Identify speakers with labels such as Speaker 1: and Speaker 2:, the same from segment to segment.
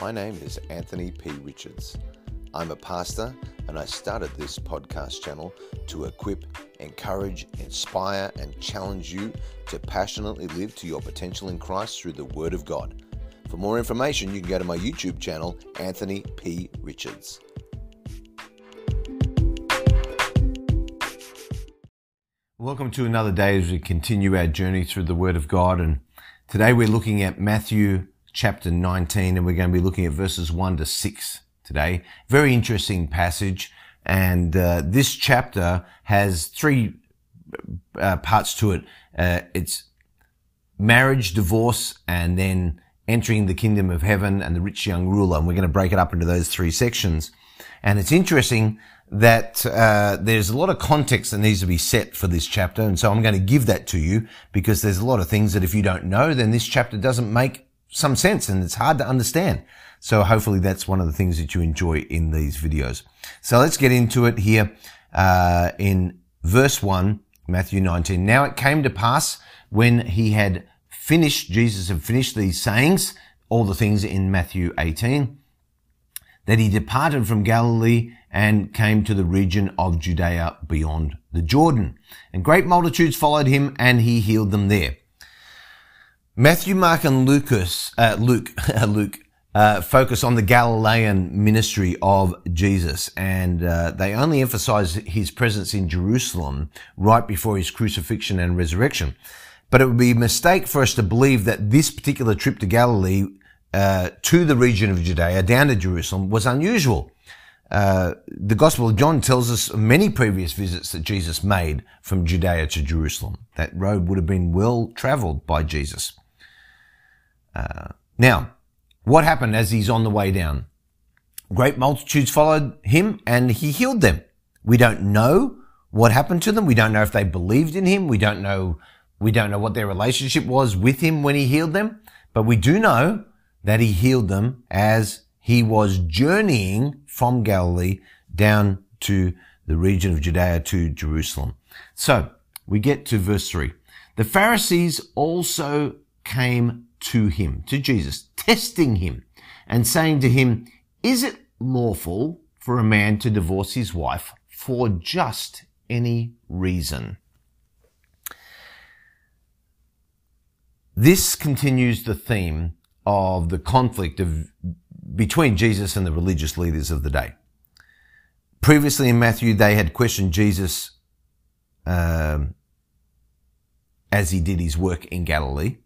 Speaker 1: My name is Anthony P. Richards. I'm a pastor and I started this podcast channel to equip, encourage, inspire, and challenge you to passionately live to your potential in Christ through the Word of God. For more information, you can go to my YouTube channel, Anthony P. Richards. Welcome to another day as we continue our journey through the Word of God. And today we're looking at Matthew chapter 19 and we're going to be looking at verses 1 to 6 today. Very interesting passage. And uh, this chapter has three uh, parts to it. Uh, it's marriage, divorce, and then entering the kingdom of heaven and the rich young ruler. And we're going to break it up into those three sections. And it's interesting that uh, there's a lot of context that needs to be set for this chapter. And so I'm going to give that to you because there's a lot of things that if you don't know, then this chapter doesn't make some sense and it's hard to understand. So hopefully that's one of the things that you enjoy in these videos. So let's get into it here uh, in verse 1, Matthew 19. Now it came to pass when he had finished, Jesus had finished these sayings, all the things in Matthew 18, that he departed from Galilee and came to the region of Judea beyond the Jordan. And great multitudes followed him and he healed them there. Matthew, Mark, and Lucas, uh, Luke, Luke, uh, focus on the Galilean ministry of Jesus, and uh, they only emphasize his presence in Jerusalem right before his crucifixion and resurrection. But it would be a mistake for us to believe that this particular trip to Galilee, uh, to the region of Judea, down to Jerusalem, was unusual. Uh, the Gospel of John tells us many previous visits that Jesus made from Judea to Jerusalem. That road would have been well traveled by Jesus. Uh, now, what happened as he's on the way down? Great multitudes followed him and he healed them. We don't know what happened to them. We don't know if they believed in him. We don't know, we don't know what their relationship was with him when he healed them, but we do know that he healed them as he was journeying from Galilee down to the region of Judea to Jerusalem. So we get to verse three. The Pharisees also came to him, to Jesus, testing him and saying to him, is it lawful for a man to divorce his wife for just any reason? This continues the theme of the conflict of, between Jesus and the religious leaders of the day. Previously in Matthew, they had questioned Jesus um, as he did his work in Galilee.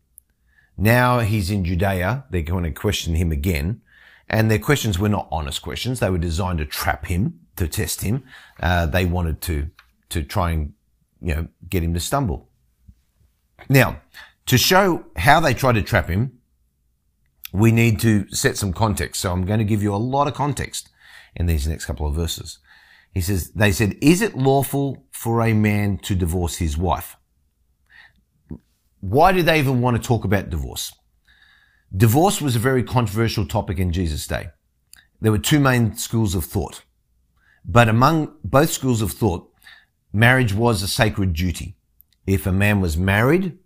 Speaker 1: Now he's in Judea. They're going to question him again. And their questions were not honest questions. They were designed to trap him, to test him. Uh, they wanted to, to try and, you know, get him to stumble. Now, to show how they tried to trap him, we need to set some context. So I'm going to give you a lot of context in these next couple of verses. He says, they said, is it lawful for a man to divorce his wife? Why do they even want to talk about divorce? Divorce was a very controversial topic in Jesus' day. There were two main schools of thought. But among both schools of thought, marriage was a sacred duty. If a man was married,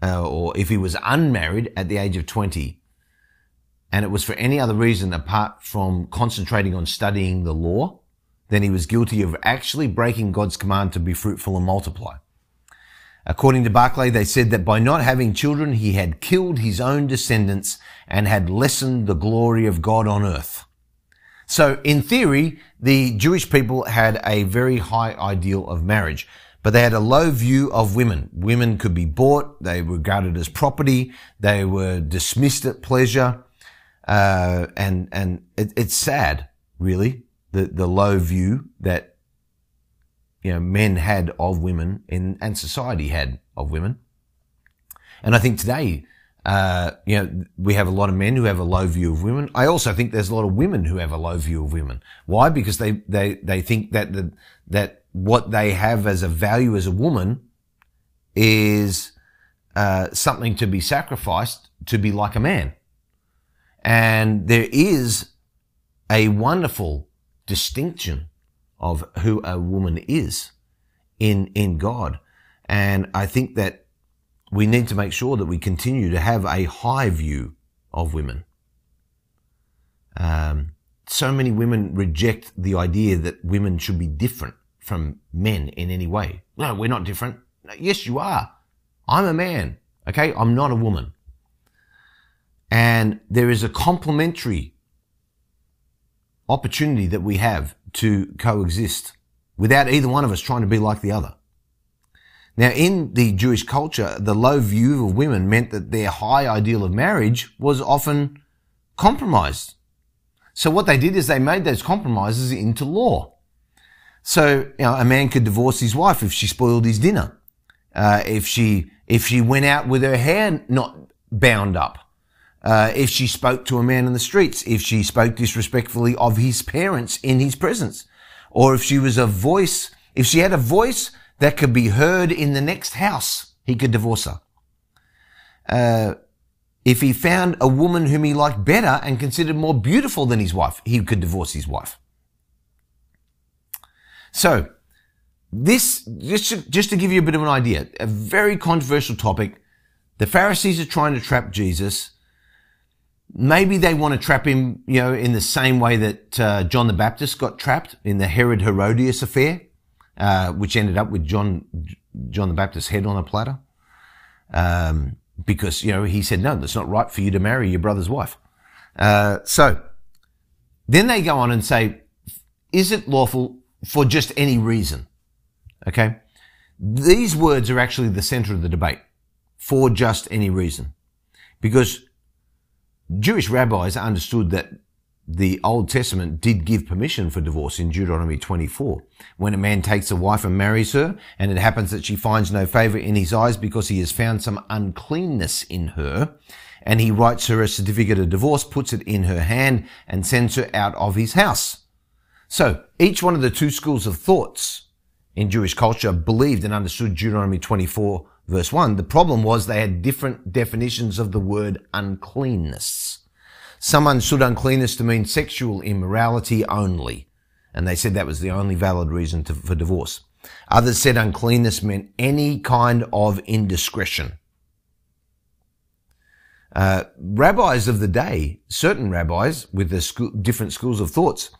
Speaker 1: uh, or if he was unmarried at the age of 20, and it was for any other reason apart from concentrating on studying the law, then he was guilty of actually breaking God's command to be fruitful and multiply. According to Barclay, they said that by not having children, he had killed his own descendants and had lessened the glory of God on earth. So in theory, the Jewish people had a very high ideal of marriage, but they had a low view of women. Women could be bought. They were regarded as property. They were dismissed at pleasure. Uh, and, and it, it's sad, really, the, the low view that you know, men had of women in, and society had of women. And I think today, uh, you know, we have a lot of men who have a low view of women. I also think there's a lot of women who have a low view of women. Why? Because they, they, they think that the, that what they have as a value as a woman is, uh, something to be sacrificed to be like a man. And there is a wonderful distinction of who a woman is in, in God. And I think that we need to make sure that we continue to have a high view of women. Um, so many women reject the idea that women should be different from men in any way. No, we're not different. Yes, you are. I'm a man. Okay. I'm not a woman. And there is a complementary opportunity that we have to coexist without either one of us trying to be like the other. Now, in the Jewish culture, the low view of women meant that their high ideal of marriage was often compromised. So what they did is they made those compromises into law. So, you know, a man could divorce his wife if she spoiled his dinner, uh, if she if she went out with her hair not bound up, uh, if she spoke to a man in the streets, if she spoke disrespectfully of his parents in his presence, or if she was a voice, if she had a voice that could be heard in the next house, he could divorce her. Uh, if he found a woman whom he liked better and considered more beautiful than his wife, he could divorce his wife. So, this, just to, just to give you a bit of an idea, a very controversial topic. The Pharisees are trying to trap Jesus. Maybe they want to trap him, you know, in the same way that uh, John the Baptist got trapped in the Herod Herodias affair, uh, which ended up with John John the Baptist's head on a platter. Um, because, you know, he said, no, that's not right for you to marry your brother's wife. Uh, so then they go on and say, is it lawful for just any reason? Okay. These words are actually the center of the debate for just any reason because Jewish rabbis understood that the Old Testament did give permission for divorce in Deuteronomy 24. When a man takes a wife and marries her, and it happens that she finds no favor in his eyes because he has found some uncleanness in her, and he writes her a certificate of divorce, puts it in her hand, and sends her out of his house. So, each one of the two schools of thoughts in Jewish culture believed and understood Deuteronomy 24 verse 1. The problem was they had different definitions of the word uncleanness. Some understood uncleanness to mean sexual immorality only, and they said that was the only valid reason to, for divorce. Others said uncleanness meant any kind of indiscretion. Uh, rabbis of the day, certain rabbis with the school, different schools of thoughts,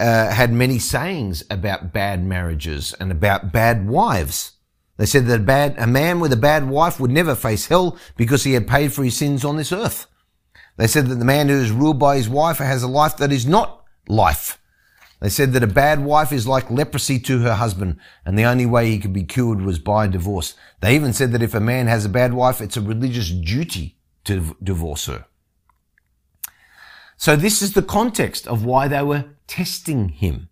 Speaker 1: uh, had many sayings about bad marriages and about bad wives. They said that a, bad, a man with a bad wife would never face hell because he had paid for his sins on this earth. They said that the man who is ruled by his wife has a life that is not life. They said that a bad wife is like leprosy to her husband, and the only way he could be cured was by divorce. They even said that if a man has a bad wife, it's a religious duty to divorce her. So this is the context of why they were testing him.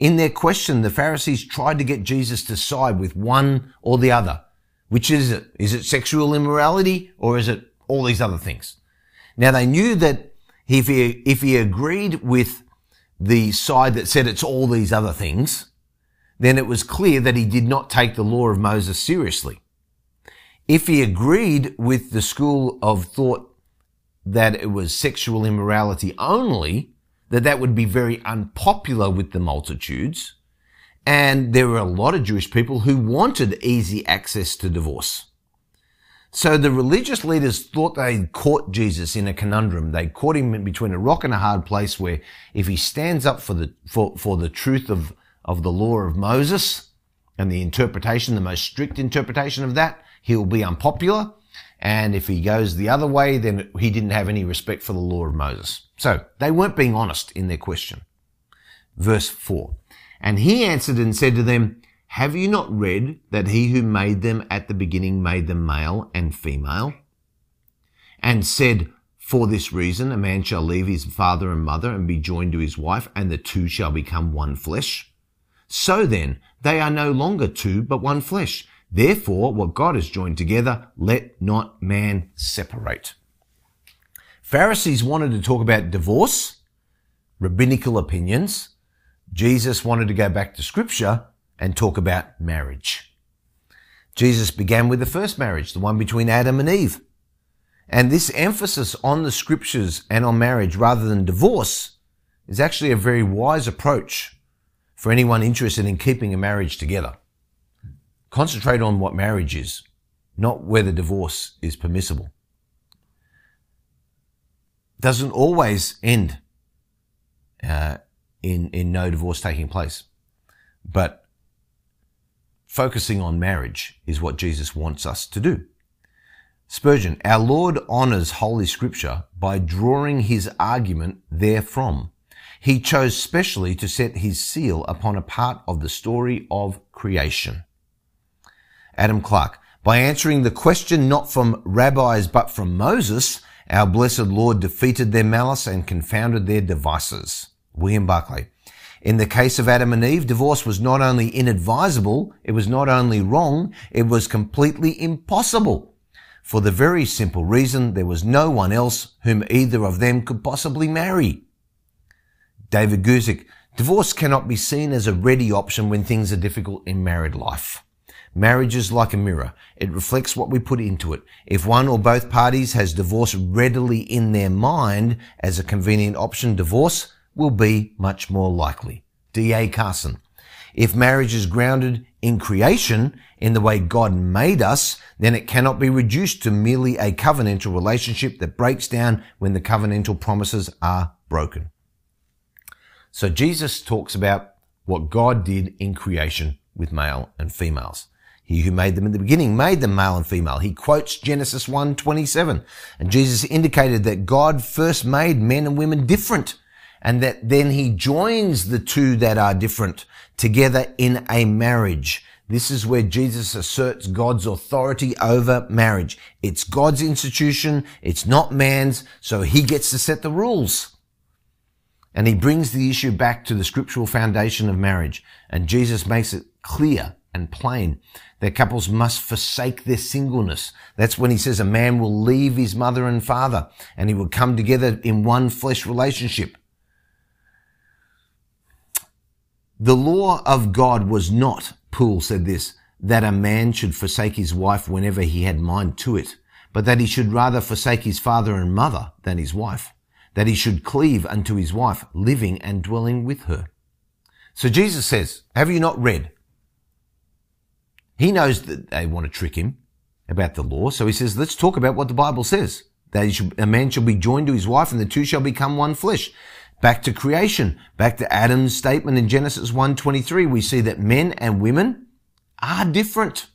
Speaker 1: In their question, the Pharisees tried to get Jesus to side with one or the other. Which is it? Is it sexual immorality or is it all these other things? Now they knew that if he, if he agreed with the side that said it's all these other things, then it was clear that he did not take the law of Moses seriously. If he agreed with the school of thought that it was sexual immorality only, that that would be very unpopular with the multitudes. And there were a lot of Jewish people who wanted easy access to divorce. So the religious leaders thought they'd caught Jesus in a conundrum. They caught him between a rock and a hard place where if he stands up for the, for, for the truth of, of the law of Moses and the interpretation, the most strict interpretation of that, he'll be unpopular. And if he goes the other way, then he didn't have any respect for the law of Moses. So they weren't being honest in their question. Verse four. And he answered and said to them, have you not read that he who made them at the beginning made them male and female? And said, For this reason, a man shall leave his father and mother and be joined to his wife, and the two shall become one flesh. So then, they are no longer two, but one flesh. Therefore, what God has joined together, let not man separate. Pharisees wanted to talk about divorce, rabbinical opinions. Jesus wanted to go back to scripture and talk about marriage. Jesus began with the first marriage, the one between Adam and Eve. And this emphasis on the scriptures and on marriage rather than divorce is actually a very wise approach for anyone interested in keeping a marriage together. Concentrate on what marriage is, not whether divorce is permissible. Doesn't always end uh, in, in no divorce taking place. But focusing on marriage is what Jesus wants us to do. Spurgeon, our Lord honors Holy Scripture by drawing his argument therefrom. He chose specially to set his seal upon a part of the story of creation. Adam Clarke, by answering the question not from rabbis but from Moses, our blessed Lord defeated their malice and confounded their devices. William Barclay. In the case of Adam and Eve, divorce was not only inadvisable, it was not only wrong, it was completely impossible. For the very simple reason there was no one else whom either of them could possibly marry. David Guzik, divorce cannot be seen as a ready option when things are difficult in married life. Marriage is like a mirror. It reflects what we put into it. If one or both parties has divorce readily in their mind as a convenient option, divorce will be much more likely. D.A. Carson. If marriage is grounded in creation, in the way God made us, then it cannot be reduced to merely a covenantal relationship that breaks down when the covenantal promises are broken. So Jesus talks about what God did in creation with male and females. He who made them in the beginning made them male and female. He quotes Genesis 1:27. And Jesus indicated that God first made men and women different and that then he joins the two that are different together in a marriage. This is where Jesus asserts God's authority over marriage. It's God's institution. It's not man's. So he gets to set the rules. And he brings the issue back to the scriptural foundation of marriage. And Jesus makes it clear and plain that couples must forsake their singleness. That's when he says a man will leave his mother and father and he will come together in one flesh relationship. The law of God was not, Poole said this, that a man should forsake his wife whenever he had mind to it, but that he should rather forsake his father and mother than his wife that he should cleave unto his wife, living and dwelling with her. So Jesus says, have you not read? He knows that they want to trick him about the law. So he says, let's talk about what the Bible says. That a man shall be joined to his wife and the two shall become one flesh. Back to creation, back to Adam's statement in Genesis 1.23, we see that men and women are different.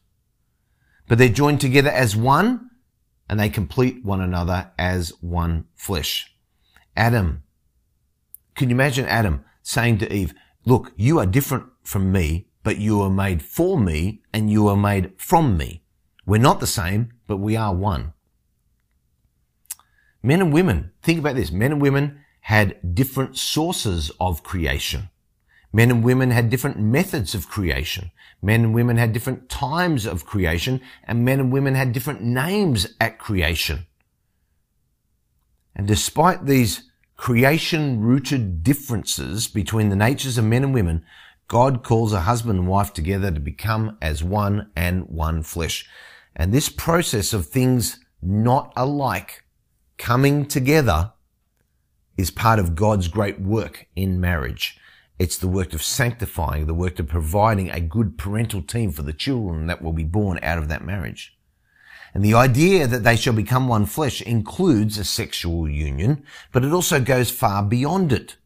Speaker 1: But they're joined together as one and they complete one another as one flesh. Adam. Can you imagine Adam saying to Eve, look, you are different from me, but you are made for me and you are made from me. We're not the same, but we are one. Men and women, think about this. Men and women had different sources of creation. Men and women had different methods of creation. Men and women had different times of creation and men and women had different names at creation. And despite these creation rooted differences between the natures of men and women, God calls a husband and wife together to become as one and one flesh. And this process of things not alike coming together is part of God's great work in marriage. It's the work of sanctifying, the work of providing a good parental team for the children that will be born out of that marriage. And the idea that they shall become one flesh includes a sexual union, but it also goes far beyond it.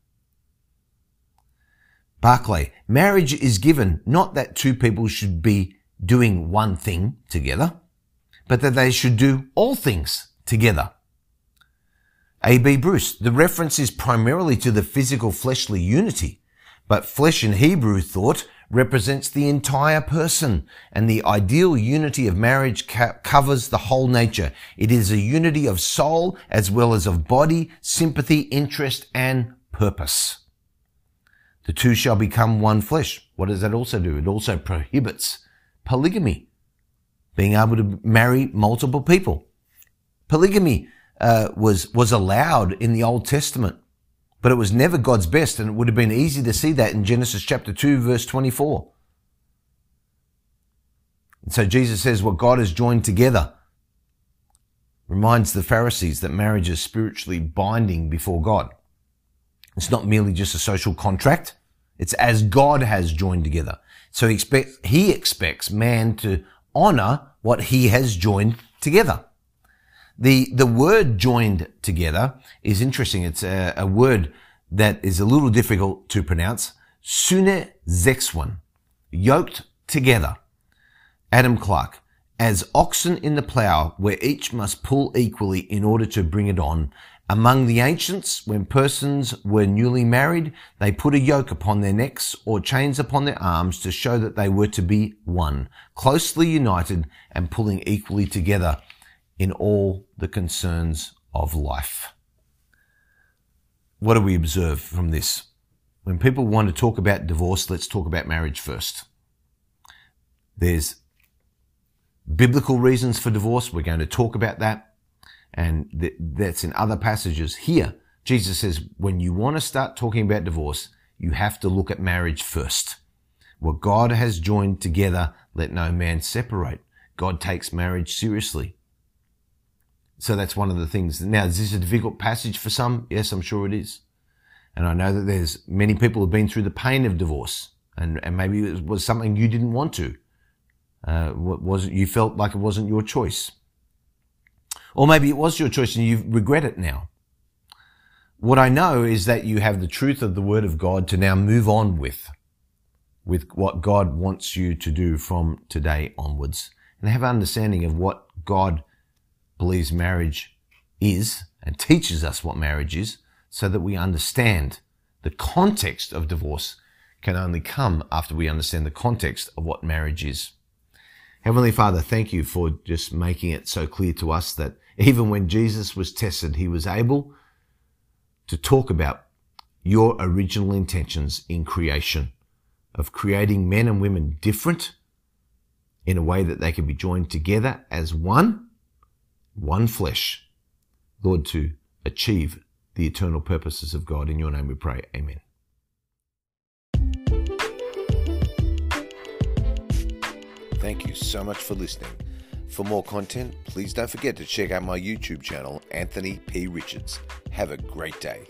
Speaker 1: Barclay, marriage is given not that two people should be doing one thing together, but that they should do all things together. A.B. Bruce, the reference is primarily to the physical fleshly unity, but flesh in Hebrew thought represents the entire person and the ideal unity of marriage ca- covers the whole nature. It is a unity of soul as well as of body, sympathy, interest, and purpose. The two shall become one flesh. What does that also do? It also prohibits polygamy, being able to marry multiple people. Polygamy uh, was was allowed in the Old Testament but it was never God's best, and it would have been easy to see that in Genesis chapter 2, verse 24. And so Jesus says, What God has joined together reminds the Pharisees that marriage is spiritually binding before God. It's not merely just a social contract. It's as God has joined together. So he expects, he expects man to honor what he has joined together. The, the word joined together is interesting. It's a, a word that is a little difficult to pronounce. Sune Zexwan, yoked together. Adam Clarke, as oxen in the plough, where each must pull equally in order to bring it on. Among the ancients, when persons were newly married, they put a yoke upon their necks or chains upon their arms to show that they were to be one, closely united and pulling equally together in all the concerns of life. What do we observe from this? When people want to talk about divorce, let's talk about marriage first. There's biblical reasons for divorce. We're going to talk about that. And th- that's in other passages. Here, Jesus says, when you want to start talking about divorce, you have to look at marriage first. What God has joined together, let no man separate. God takes marriage seriously. So that's one of the things. Now, is this a difficult passage for some? Yes, I'm sure it is. And I know that there's many people who've been through the pain of divorce and, and maybe it was something you didn't want to. Uh, was you felt like it wasn't your choice. Or maybe it was your choice and you regret it now. What I know is that you have the truth of the word of God to now move on with, with what God wants you to do from today onwards and have understanding of what God believes marriage is and teaches us what marriage is so that we understand the context of divorce can only come after we understand the context of what marriage is. Heavenly Father, thank you for just making it so clear to us that even when Jesus was tested, he was able to talk about your original intentions in creation of creating men and women different in a way that they can be joined together as one, one flesh. Lord, to achieve the eternal purposes of God. In your name we pray. Amen. Thank you so much for listening. For more content, please don't forget to check out my YouTube channel, Anthony P. Richards. Have a great day.